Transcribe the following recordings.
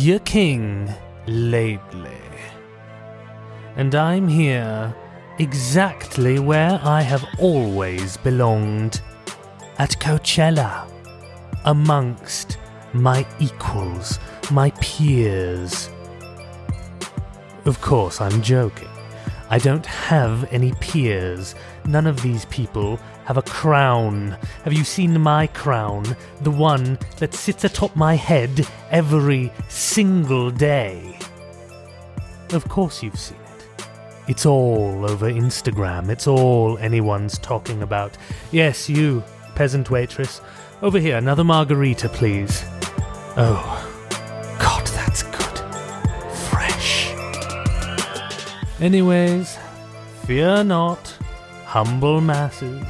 your king, lately. And I'm here exactly where I have always belonged at Coachella, amongst my equals, my peers. Of course, I'm joking. I don't have any peers. None of these people have a crown. Have you seen my crown? The one that sits atop my head every single day. Of course, you've seen it. It's all over Instagram. It's all anyone's talking about. Yes, you, peasant waitress. Over here, another margarita, please. Oh, Anyways, fear not, humble masses.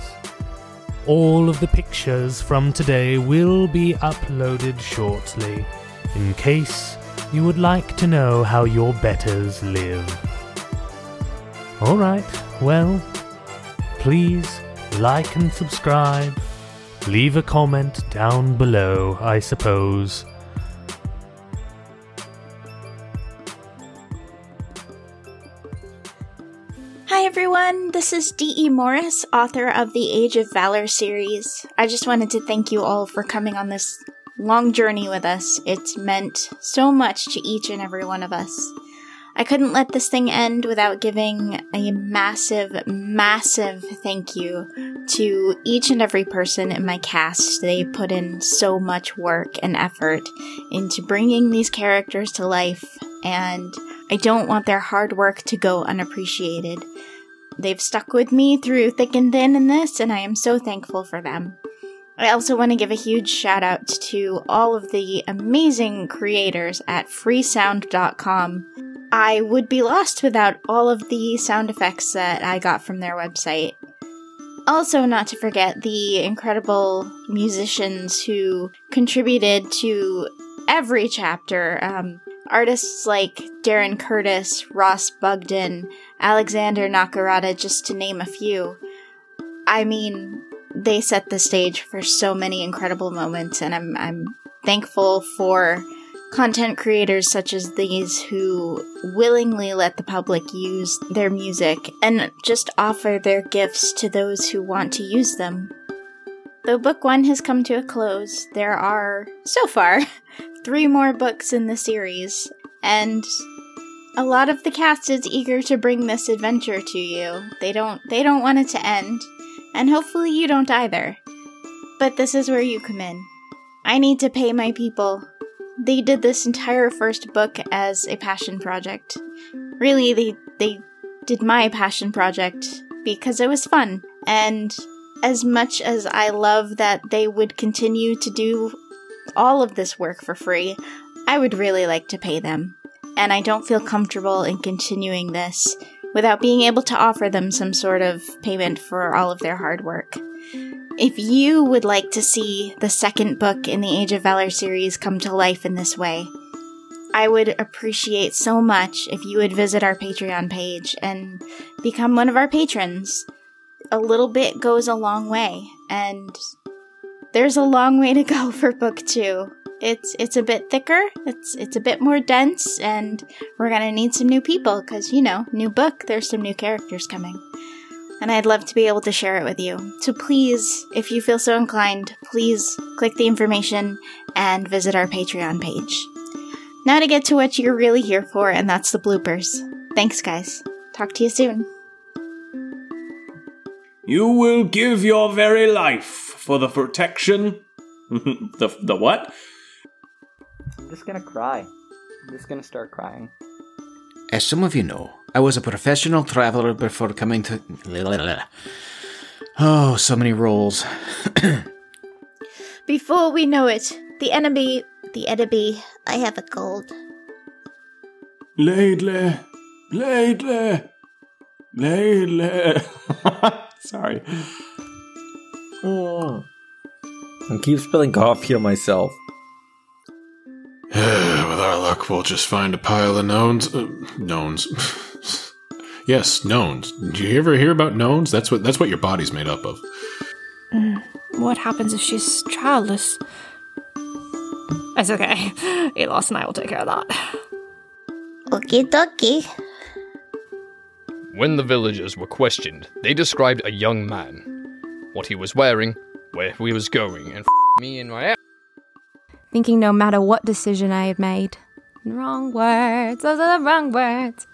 All of the pictures from today will be uploaded shortly, in case you would like to know how your betters live. Alright, well, please like and subscribe. Leave a comment down below, I suppose. Everyone, this is D.E. Morris, author of the Age of Valor series. I just wanted to thank you all for coming on this long journey with us. It's meant so much to each and every one of us. I couldn't let this thing end without giving a massive, massive thank you to each and every person in my cast. They put in so much work and effort into bringing these characters to life, and I don't want their hard work to go unappreciated. They've stuck with me through thick and thin in this, and I am so thankful for them. I also want to give a huge shout out to all of the amazing creators at freesound.com. I would be lost without all of the sound effects that I got from their website. Also, not to forget the incredible musicians who contributed to every chapter. Um, artists like Darren Curtis, Ross Bugden, Alexander Nakarada, just to name a few. I mean, they set the stage for so many incredible moments, and I'm I'm thankful for content creators such as these who willingly let the public use their music and just offer their gifts to those who want to use them. Though book one has come to a close, there are, so far, three more books in the series, and a lot of the cast is eager to bring this adventure to you. They don't they don't want it to end, and hopefully you don't either. But this is where you come in. I need to pay my people. They did this entire first book as a passion project. Really, they they did my passion project because it was fun. And as much as I love that they would continue to do all of this work for free, I would really like to pay them. And I don't feel comfortable in continuing this without being able to offer them some sort of payment for all of their hard work. If you would like to see the second book in the Age of Valor series come to life in this way, I would appreciate so much if you would visit our Patreon page and become one of our patrons. A little bit goes a long way, and there's a long way to go for book two. It's it's a bit thicker, it's it's a bit more dense, and we're gonna need some new people because you know, new book. There's some new characters coming and I'd love to be able to share it with you. So please, if you feel so inclined, please click the information and visit our Patreon page. Now to get to what you're really here for, and that's the bloopers. Thanks, guys. Talk to you soon. You will give your very life for the protection. the the what? I'm just gonna cry. I'm just gonna start crying. As some of you know, I was a professional traveler before coming to. Oh, so many roles. Before we know it, the enemy. The enemy. I have a cold. Laidley, Laidley, Laidley. Sorry. Oh. I keep spelling coffee on myself. With our luck, we'll just find a pile of knowns. Uh, knowns. yes, knowns. Did you ever hear about knowns? That's what that's what your body's made up of. What happens if she's childless? It's okay. Elos and I will take care of that. Okie dokie. When the villagers were questioned, they described a young man, what he was wearing, where he was going, and f- me and my ass. Thinking no matter what decision I had made. Wrong words. Those are the wrong words.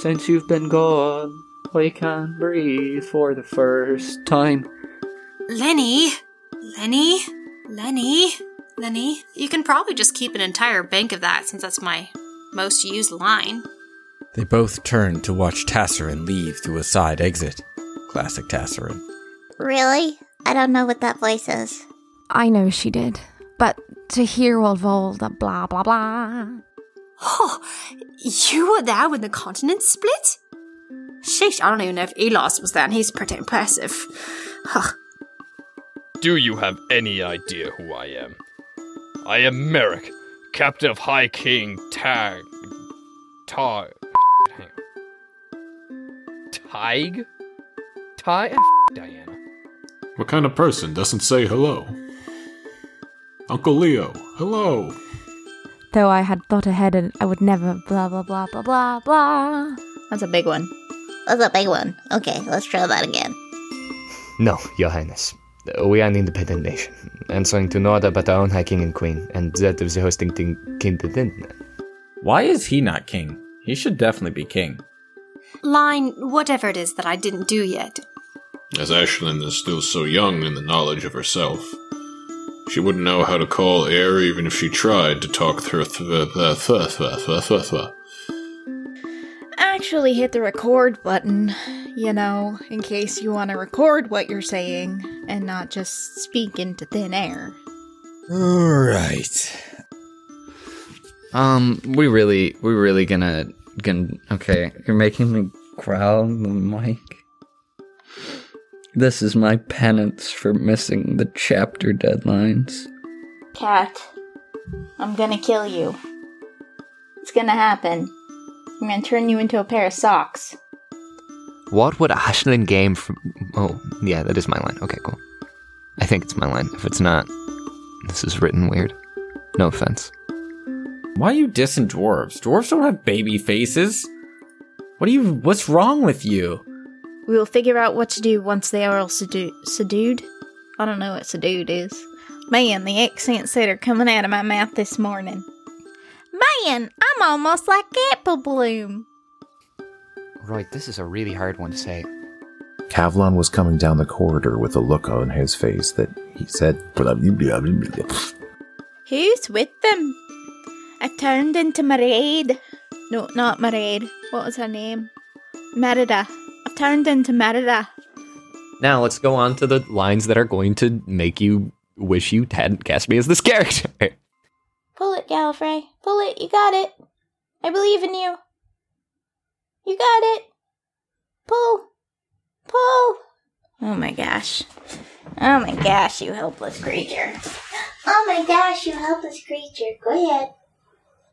Since you've been gone, I can't breathe for the first time. Lenny, Lenny, Lenny, Lenny. You can probably just keep an entire bank of that since that's my most used line. They both turned to watch Tasserin leave through a side exit. Classic Tasserin. Really? I don't know what that voice is. I know she did. But to hear all of all the blah blah blah. Oh, you were there when the continents split? Sheesh, I don't even know if Elos was there, and he's pretty impressive. Ugh. Do you have any idea who I am? I am Merrick, captain of High King Tag. Tag. hang on. Tig? Tig? Diana. What kind of person doesn't say hello? Uncle Leo, hello. Though I had thought ahead and I would never blah blah blah blah blah blah. That's a big one. That's a big one. Okay, let's try that again. No, Your Highness. We are an independent nation, answering to no other but our own High King and Queen, and that of the hosting thing, Kingdom. Why is he not king? He should definitely be king. Line, whatever it is that I didn't do yet. As Ashlyn is still so young in the knowledge of herself, she wouldn't know how to call air even if she tried to talk through. Th- th- th- th- th- th- th- Actually, hit the record button, you know, in case you want to record what you're saying and not just speak into thin air. Alright. Um, we really, we really gonna, gonna. Okay, you're making me growl, Mike. This is my penance for missing the chapter deadlines. Cat, I'm gonna kill you. It's gonna happen. I'm gonna turn you into a pair of socks. What would a Ashlyn game from. Oh, yeah, that is my line. Okay, cool. I think it's my line. If it's not, this is written weird. No offense. Why are you dissing dwarves? Dwarves don't have baby faces. What are you? What's wrong with you? We will figure out what to do once they are all subdu- subdued. I don't know what subdued is. Man, the accents that are coming out of my mouth this morning. Man, I'm almost like Apple Bloom. Right, this is a really hard one to say. Kavlon was coming down the corridor with a look on his face that he said. Who's with them? I turned into Maraid. No, not Maraid. What was her name? Merida. I turned into Merida. Now let's go on to the lines that are going to make you wish you hadn't cast me as this character. Pull it, Gallifrey. Pull it. You got it. I believe in you. You got it. Pull. Pull. Oh my gosh. Oh my gosh, you helpless creature. Oh my gosh, you helpless creature. Go ahead.